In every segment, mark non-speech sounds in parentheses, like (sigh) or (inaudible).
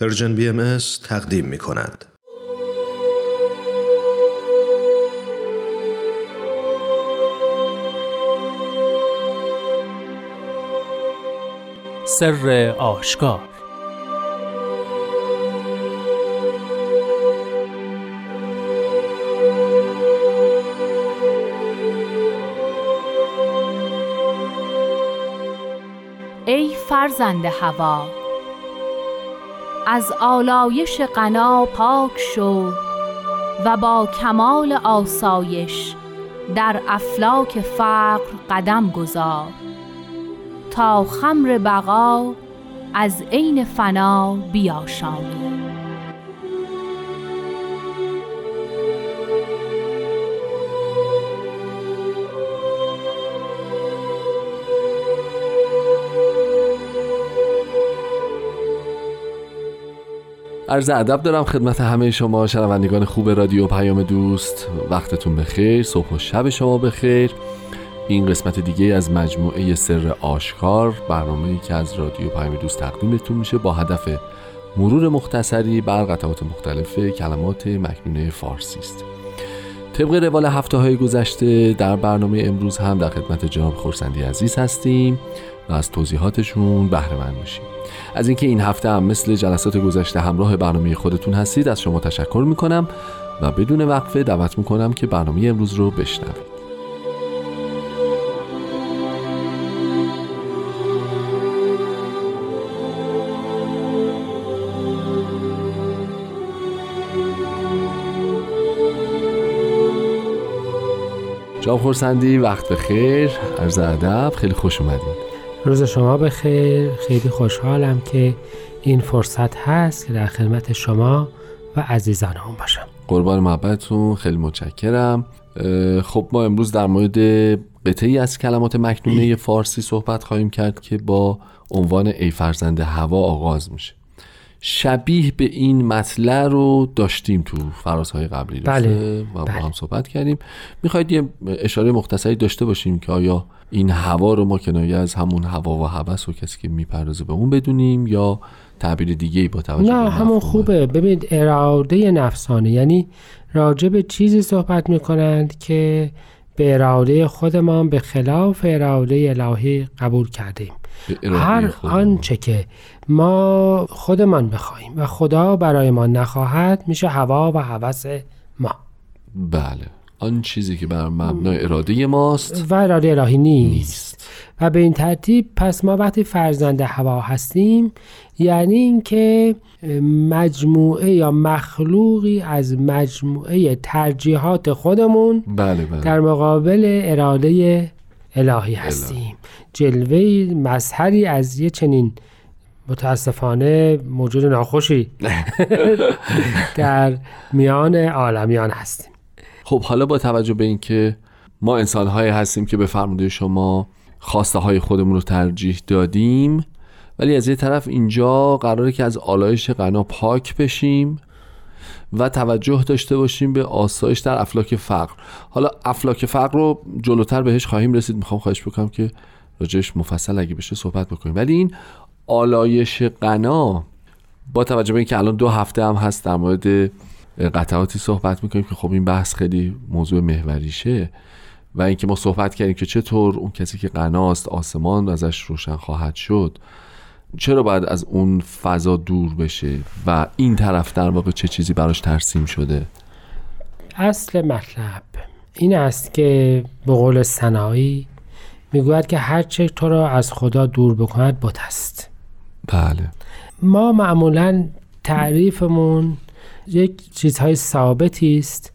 پرژن بی ام تقدیم می کند. سر آشکار ای فرزند هوا از آلایش غنا پاک شو و با کمال آسایش در افلاک فقر قدم گذار تا خمر بقا از عین فنا بیاشامی عرض ادب دارم خدمت همه شما شنوندگان خوب رادیو پیام دوست. وقتتون بخیر صبح و شب شما بخیر. این قسمت دیگه از مجموعه سر آشکار برنامه‌ای که از رادیو پیام دوست تقدیمتون میشه با هدف مرور مختصری بر قطعات مختلف کلمات مکنونه فارسی است. طبق روال هفته های گذشته در برنامه امروز هم در خدمت جناب خورسندی عزیز هستیم. و از توضیحاتشون بهره مند میشیم از اینکه این هفته هم مثل جلسات گذشته همراه برنامه خودتون هستید از شما تشکر می‌کنم و بدون وقفه دعوت می‌کنم که برنامه امروز رو بشنوید. جناب خورسندی وقت بخیر. عرض ادب خیلی خوش اومدید. روز شما بخیر. خیلی خوشحالم که این فرصت هست که در خدمت شما و عزیزان هم باشم. قربان محبتتون. خیلی متشکرم. خب ما امروز در مورد قطعی از کلمات مکنونه فارسی صحبت خواهیم کرد که با عنوان ای فرزند هوا آغاز میشه. شبیه به این مطلع رو داشتیم تو فرازهای قبلی بله. و با بله. هم صحبت کردیم. می‌خواید یه اشاره مختصری داشته باشیم که آیا این هوا رو ما کنایه از همون هوا و هوس و کسی که می‌پردازه به اون بدونیم یا تعبیر دیگه ای با توجه نه همون خوبه. ببینید اراده نفسانه. یعنی راجع به چیزی صحبت می‌کنند که به اراده خودمان به خلاف اراده الهی قبول کردیم. هر آنچه که ما خودمان بخواهیم و خدا برای ما نخواهد میشه هوا و هوس ما. بله. آن چیزی که بر مبنای اراده ماست و اراده الهی نیست. و به این ترتیب پس ما وقتی فرزند هوا هستیم یعنی اینکه مجموعه یا مخلوقی از مجموعه ترجیحات خودمون بله بله. در مقابل اراده الهی هستیم. جلوه مظهری از یه چنین متاسفانه موجود ناخوشی (laughs) در میان عالمیان هستیم. خب حالا با توجه به اینکه ما انسان هستیم که به فرموده شما خواسته های خودمون رو ترجیح دادیم ولی از یه طرف اینجا قراره که از آلایش غنا پاک بشیم و توجه داشته باشیم به آسایش در افلاک فقر. حالا افلاک فقر رو جلوتر بهش خواهیم رسید. می‌خوام خواهش بکنم که راجش مفصل اگه بشه صحبت بکنیم. ولی این آلایش غنا با توجه به اینکه الان دو هفته هم هست در مورد قطعاتی صحبت می‌کنیم که خب این بحث خیلی موضوع محوریشه و اینکه ما صحبت کردیم که چطور اون کسی که غناست آسمان ازش روشن خواهد شد چرا باید از اون فضا دور بشه و این طرف در واقع چه چیزی براش ترسیم شده؟ اصل مطلب این است که به قول سنایی می‌گوید که هر چه تو را از خدا دور بکند بت است. بله. ما معمولا تعریفمون یک چیزهای ثابتی است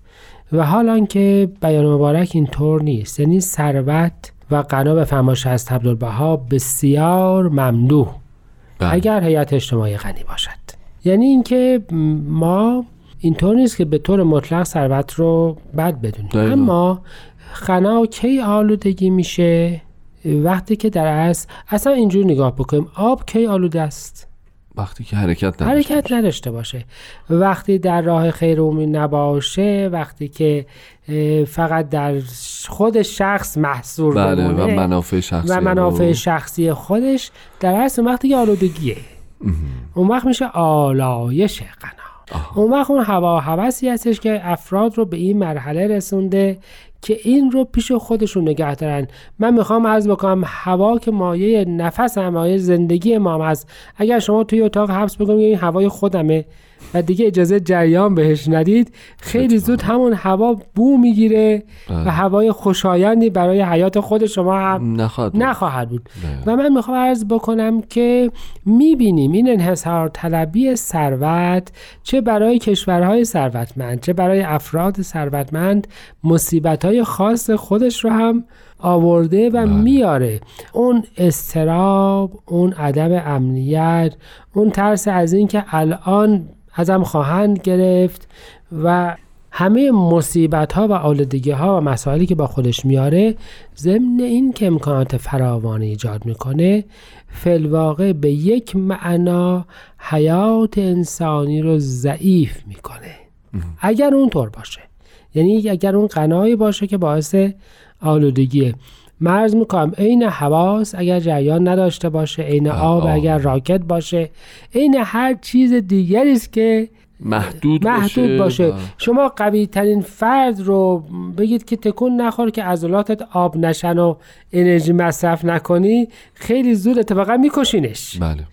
و حالا که بیان مبارک اینطور نیست. یعنی ثروت و قنا به فرمایش از عبدالبها بسیار ممنوع. بله. اگر هیئت اجتماعی غنی باشد. یعنی اینکه ما اینطور نیست که به طور مطلق ثروت رو بد بدونیم. اما غنا کی آلودگی میشه؟ وقتی که در اصل اصلا اینجور نگاه بکنیم. آب کی آلوده است؟ وقتی که حرکت نداشته حرکت باشه. نداشته باشه. وقتی در راه خیر نباشه وقتی که فقط در خود شخص محصور بله و منافع شخصی و منافع شخصی خودش در اصل وقتی که آلودگیه. اون وقت میشه آلایش غنا اون وقت اون هوا هوسی هستش که افراد رو به این مرحله رسونده که این رو پیش خودشون نگه دارن. من می‌خوام عرض بکنم هوا که مایه نفس هم مایه زندگی ما هم هست. اگر شما توی اتاق حبس بکنید این هوای خودمه و دیگه اجازه جریان بهش ندید خیلی زود همون هوا بو می‌گیره و هوای خوشایندی برای حیات خود شما هم نخواهد بود. نخواهد بود. و من می‌خوام عرض بکنم که می‌بینیم این انحصار طلبی ثروت چه برای کشورهای ثروتمند چه برای افراد ثروتمند مصیبت های خاص خودش رو هم آورده و میاره. اون استراب اون عدم امنیت اون ترس از اینکه الان ازم خواهند گرفت و همه مصیبت ها و آلودگی ها و مسائلی که با خودش میاره ضمن این که امکانات فراوانی ایجاد می‌کنه فلواقع به یک معنا حیات انسانی رو ضعیف می‌کنه. اگر اونطور باشه. یعنی اگر اون قنایی باشه که باعث آلودگیه. مرز می‌کنم عین حواس اگر جریان نداشته باشه عین آب اگر راکت باشه عین هر چیز دیگری است که محدود, محدود باشه, و- شما قوی ترین فرد رو بگید که تکون نخور که عضلاتت آب نشن و انرژی مصرف نکنی خیلی زود اتفاقا میکشینش. بله.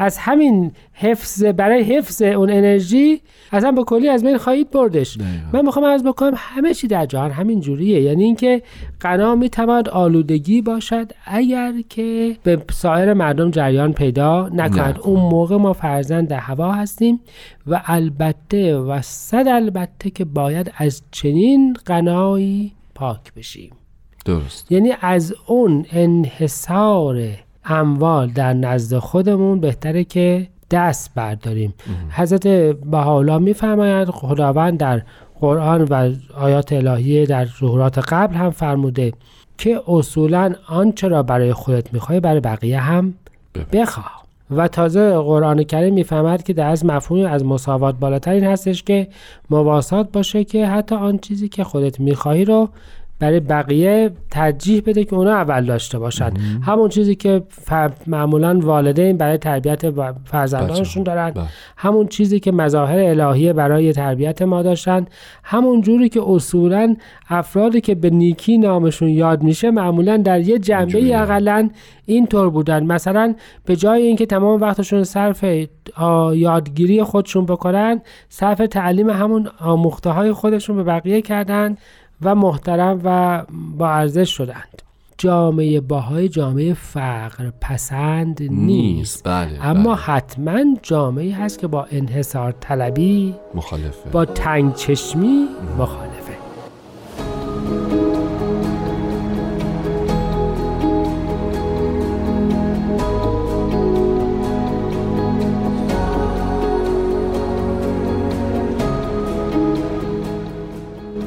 از همین حفظ برای حفظ اون انرژی اصلا به کلی از بین خواهید بردش. دقیقاً. من می‌خوام عرض بکنم همه چی در جهان همین جوریه. یعنی اینکه غنا می‌تواند آلودگی باشد اگر که به سایر مردم جریان پیدا نکند. اون موقع ما فرزند در هوا هستیم و البته و صد البته که باید از چنین غنایی پاک بشیم. درست. یعنی از اون انحصار اموال در نزد خودمون بهتره که دست برداریم. حضرت بهاءالله میفرمایند خداوند در قرآن و آیات الهیه در ظهورات قبل هم فرموده که اصولا آنچه را برای خودت می‌خوای برای بقیه هم بخواه. و تازه قرآن کریم می‌فهمد که در از مفهوم از مساوات بالاتر این هستش که مواسات باشه که حتی آن چیزی که خودت می‌خواهی رو برای بقیه ترجیح بده که اونا اول داشته باشن. همون چیزی که ف- معمولا والدین برای تربیت فرزندانشون دارن. بله. همون چیزی که مظاهر الهیه برای تربیت ما داشتن. همون جوری که اصولا افرادی که به نیکی نامشون یاد میشه معمولا در یه جنبه. اقلا اینطور بودن. مثلا به جای اینکه تمام وقتشون صرف یادگیری خودشون بکنن صرف تعلیم همون آموخته های خودشون به بقیه کردن. و محترم و با ارزش شدند جامعه باهای جامعه فقر پسند نیست. بله اما بله. حتما جامعه هست که با انحصار طلبی مخالفه. با تنگ چشمی مخالفه.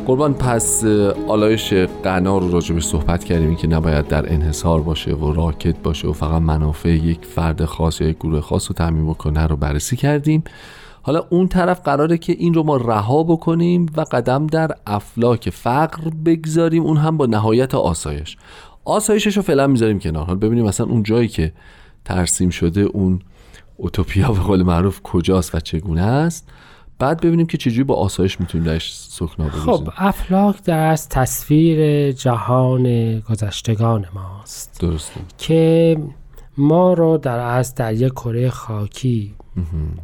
قربان پس آلایش غنا رو راجع به صحبت کردیم که نباید در انحصار باشه و راکت باشه و فقط منافع یک فرد خاص یا یک گروه خاص رو تعمین بکنه رو بررسی کردیم. حالا اون طرف قراره که این رو ما رها بکنیم و قدم در افلاک فقر بگذاریم اون هم با نهایت آسایش. آسایشش رو فعلا می‌ذاریم کنار. حالا ببینیم مثلا اون جایی که ترسیم شده اون اوتوپیا به قول معروف کجاست و چگونه است. بعد ببینیم که چجوری با آسایش می‌تونیم درش سکنا بگذاریم. خب افلاک در از تصویر جهان گذشتگان ماست. درسته. که ما رو در از در یک کره خاکی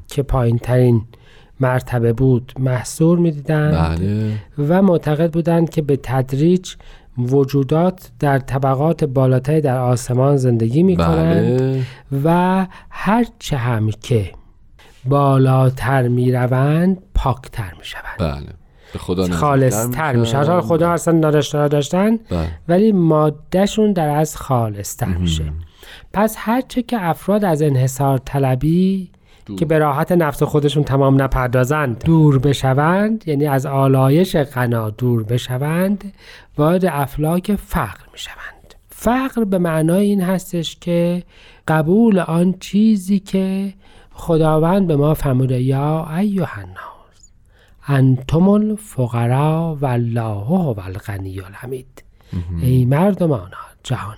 که پایین ترین مرتبه بود محصور می‌دیدند بله. و معتقد بودند که به تدریج وجودات در طبقات بالاتری در آسمان زندگی می کنند بله. و هرچه هم که بالاتر می روند پاکتر می شوند بله. به خدا نزدیکتر خالصتر می میشن. شوند خدا اصلا نداشتن داشتن بله. ولی مادهشون در از خالصتر میشه. پس هرچه که افراد از انحصار طلبی که به راحت نفس خودشون تمام نپردازند دور بشوند یعنی از آلایش غنا دور بشوند وارد افلاک فقر می‌شوند. فقر به معنای این هستش که قبول آن چیزی که خداوند به ما فرموده یا ایها الناس انتم الفقراء والله هو الغنی الحمید. ای مردمان جهان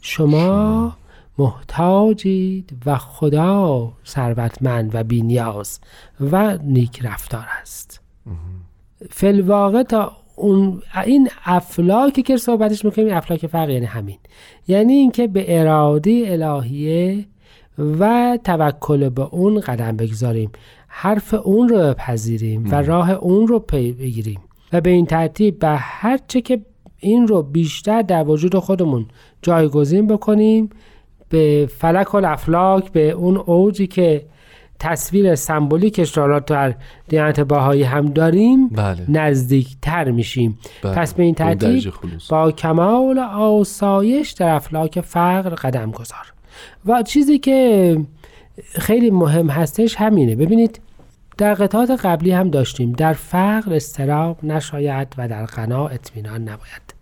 شما محتاجید و خدا ثروتمند و بینیاز و نیک رفتار است. فلواقع تا اون این افلاکی که صحبتش می‌کنیم افلاک فرق یعنی همین. یعنی اینکه به اراده الهیه و توکل به اون قدم بگذاریم حرف اون رو بپذیریم و راه اون رو پی بگیریم و به این ترتیب به هر چه که این رو بیشتر در وجود خودمون جایگزین بکنیم به فلک و افلاک به اون اوجی که تصویر سمبولیکش را در دیانت باهایی هم داریم بله. نزدیکتر میشیم بله. پس به این ترتیب. با کمال آسایش در افلاک فقر قدم گذار و چیزی که خیلی مهم هستش همینه. ببینید در قطعات قبلی هم داشتیم. در فقر استراب نشاید و در غنا اطمینان نباید.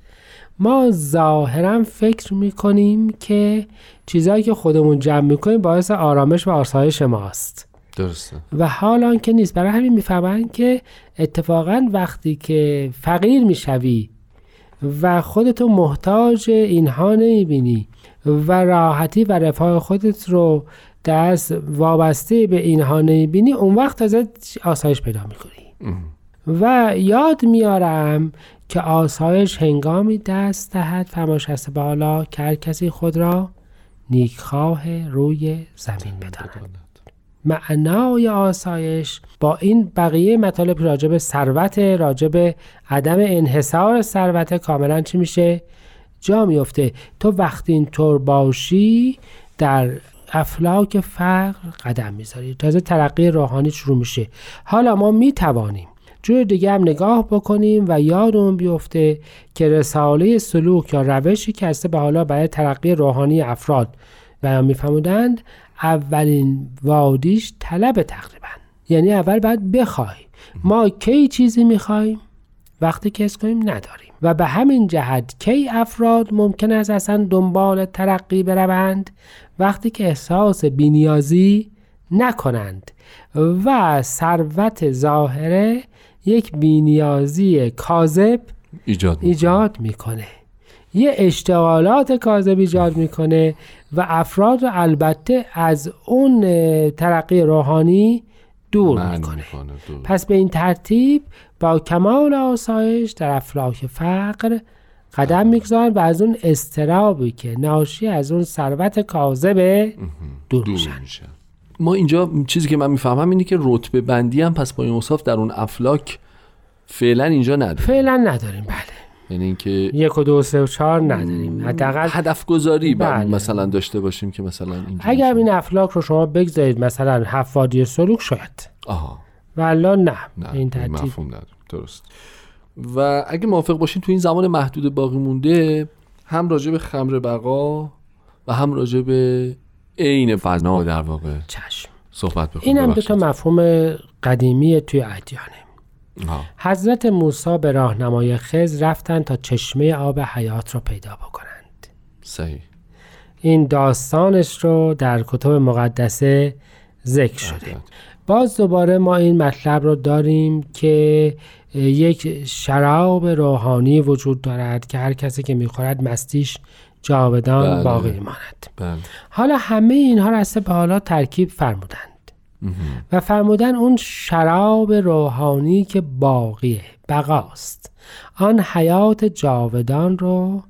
ما ظاهرا فکر می‌کنیم که چیزهایی که خودمون جمع می‌کنیم باعث آرامش و آسایش ماست. درسته. و حال که نیست. برای همین می‌فهمن که اتفاقا وقتی که فقیر می‌شوی و خودتو محتاج اینها نمی‌بینی و راحتی و رفاه خودت رو دست وابسته به اینها نمی‌بینی اون وقت تازه آسایش پیدا می‌کنی. و یاد میارم که آسایش هنگامی دست دهد فرمایش هست بالا که هر کسی خود را نیکخواه روی زمین بداند. معنای آسایش با این بقیه مطالب راجب ثروت راجب عدم انحصار ثروت کاملا چی میشه؟ جا میفته. تو وقتی اینطور باشی در افلاک فقر قدم می‌ذاری. تازه ترقی روحانی شروع میشه. حالا ما می‌توانیم جور دیگه هم نگاه بکنیم و یادمون بیفته که رساله سلوک یا روشی که هسته به حالا برای ترقی روحانی افراد بیان میفهمودند اولین وادیش طلب تقریبا. یعنی اول باید بخوای. ما کی چیزی می‌خوایم؟ وقتی که کنیم نداریم. و به همین جهت کی افراد ممکن است اصلا دنبال ترقی بروند؟ وقتی که احساس بینیازی نکنند. و ثروت ظاهره یک بینیازی کاذب ایجاد می‌کنه. ایجاد می‌کنه. یه اشتغالات کاذب ایجاد می‌کنه و افراد رو البته از اون ترقی روحانی دور می‌کنه. می‌کنه. درست. پس به این ترتیب با کمال آسایش در افلاک فقر قدم می‌گذارن و از اون استرابی که ناشی از اون ثروت کاذبه دور دور میشن. میشن. ما اینجا چیزی که من می‌فهمم اینه که رتبه بندی هم پس با این اوصاف در اون افلاک فعلا اینجا نداره فعلا نداریم بله. یعنی اینکه یک و دو و سه و چهار نداریم. حداقل هدف گذاری بله. مثلا داشته باشیم که مثلا اگر. این افلاک رو شما بگذارید مثلا هفت سلوک شاید. آها. و الان نه, نه به این ترتیب. مفهوم نداره درست. و اگه موافق باشین تو این زمان محدود باقی مونده هم راجع به خمر بقا و هم راجع به عین فنا در واقع چشم. صحبت بکنیم. این هم دو تا. مفهوم قدیمی توی ادیانه. آها. حضرت موسی به راهنمای خز رفتن تا چشمه آب حیات رو پیدا بکنند صحیح این داستانش رو در کتب مقدسه ذکر شده. باز دوباره ما این مطلب رو داریم که یک شراب روحانی وجود دارد که هر کسی که می‌خورد مستیش جاودان بله. باقی ماند بله حالا همه اینها را از به حالا ترکیب فرمودند و فرمودن اون شراب روحانی که باقیه بقاست. آن حیات جاودان رو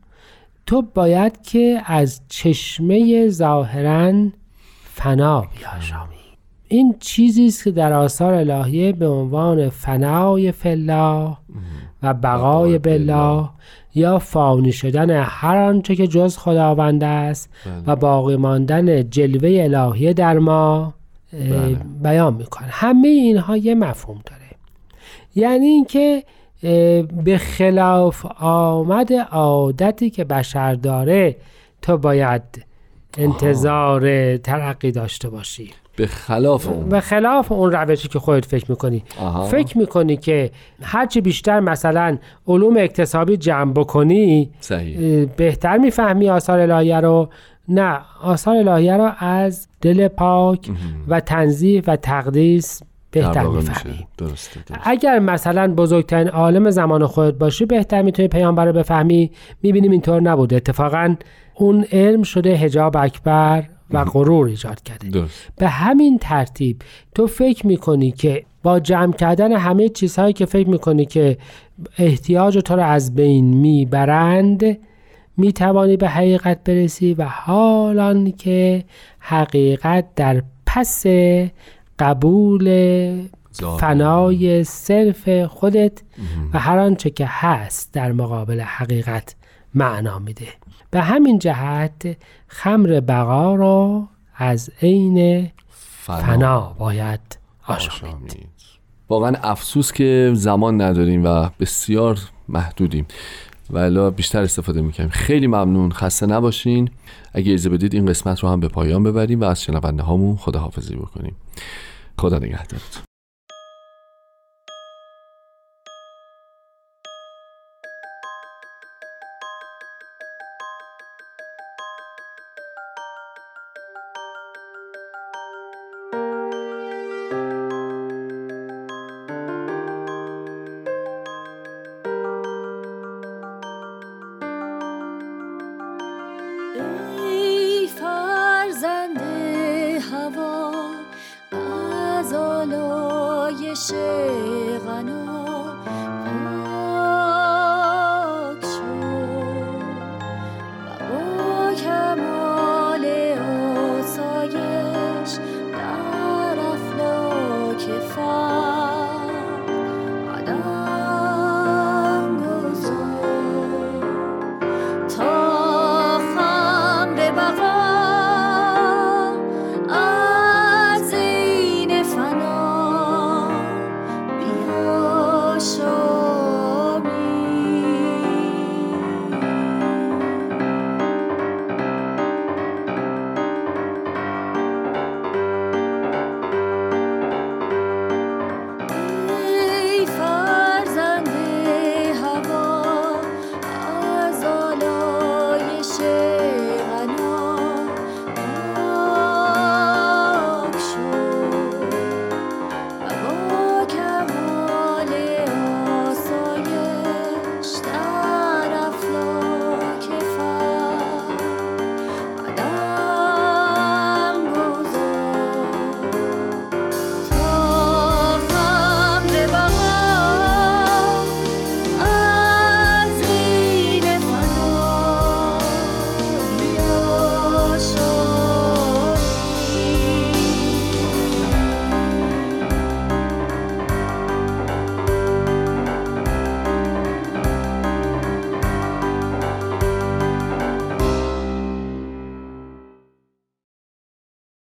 تو باید که از چشمه ظاهرا فنا بیاشامی این چیزی است که در آثار الهیه به عنوان فنای فلا و بقای بالله یا فانی شدن هر آنچه که جز خداوند است و باقی ماندن جلوه الهیه در ما اه، بیان می‌کنه. همه اینها یه مفهوم داره. یعنی اینکه به خلاف آمد عادتی که بشر داره تو باید انتظار ترقی داشته باشی. به خلاف اون. به خلاف اون روشی که خودت فکر می‌کنی. آها. فکر می‌کنی که هرچی بیشتر مثلا علوم اکتسابی جمع بکنی صحیح. بهتر می‌فهمی آثار الهیه رو نه آثار الهیه رو از دل پاک و تنظیف و تقدیس بهتر می‌فهمی اگر مثلا بزرگترین عالم زمان خودت باشی بهتر می‌تونی پیامبر رو بفهمی. می‌بینیم اینطور نبوده. اتفاقا اون علم شده هجاب اکبر و غرور ایجاد کرده. به همین ترتیب تو فکر می‌کنی که با جمع کردن همه چیزهایی که فکر می‌کنی که احتیاج تو رو از بین می‌برند می‌توانی به حقیقت برسی و حالان که حقیقت در پس قبول فنای صرف خودت و هر آنچه که هست در مقابل حقیقت معنا میده. به همین جهت خمر بقا را از عین فنا, باید آشامید. واقعا افسوس که زمان نداریم و بسیار محدودیم. ولی بیشتر استفاده می‌کنیم. خیلی ممنون. خسته نباشین. اگه اجازه بدید این قسمت رو هم به پایان ببریم و از شنونده هامون خداحافظی بکنیم. خدا نگهدارتون. هوا از آلایش غنا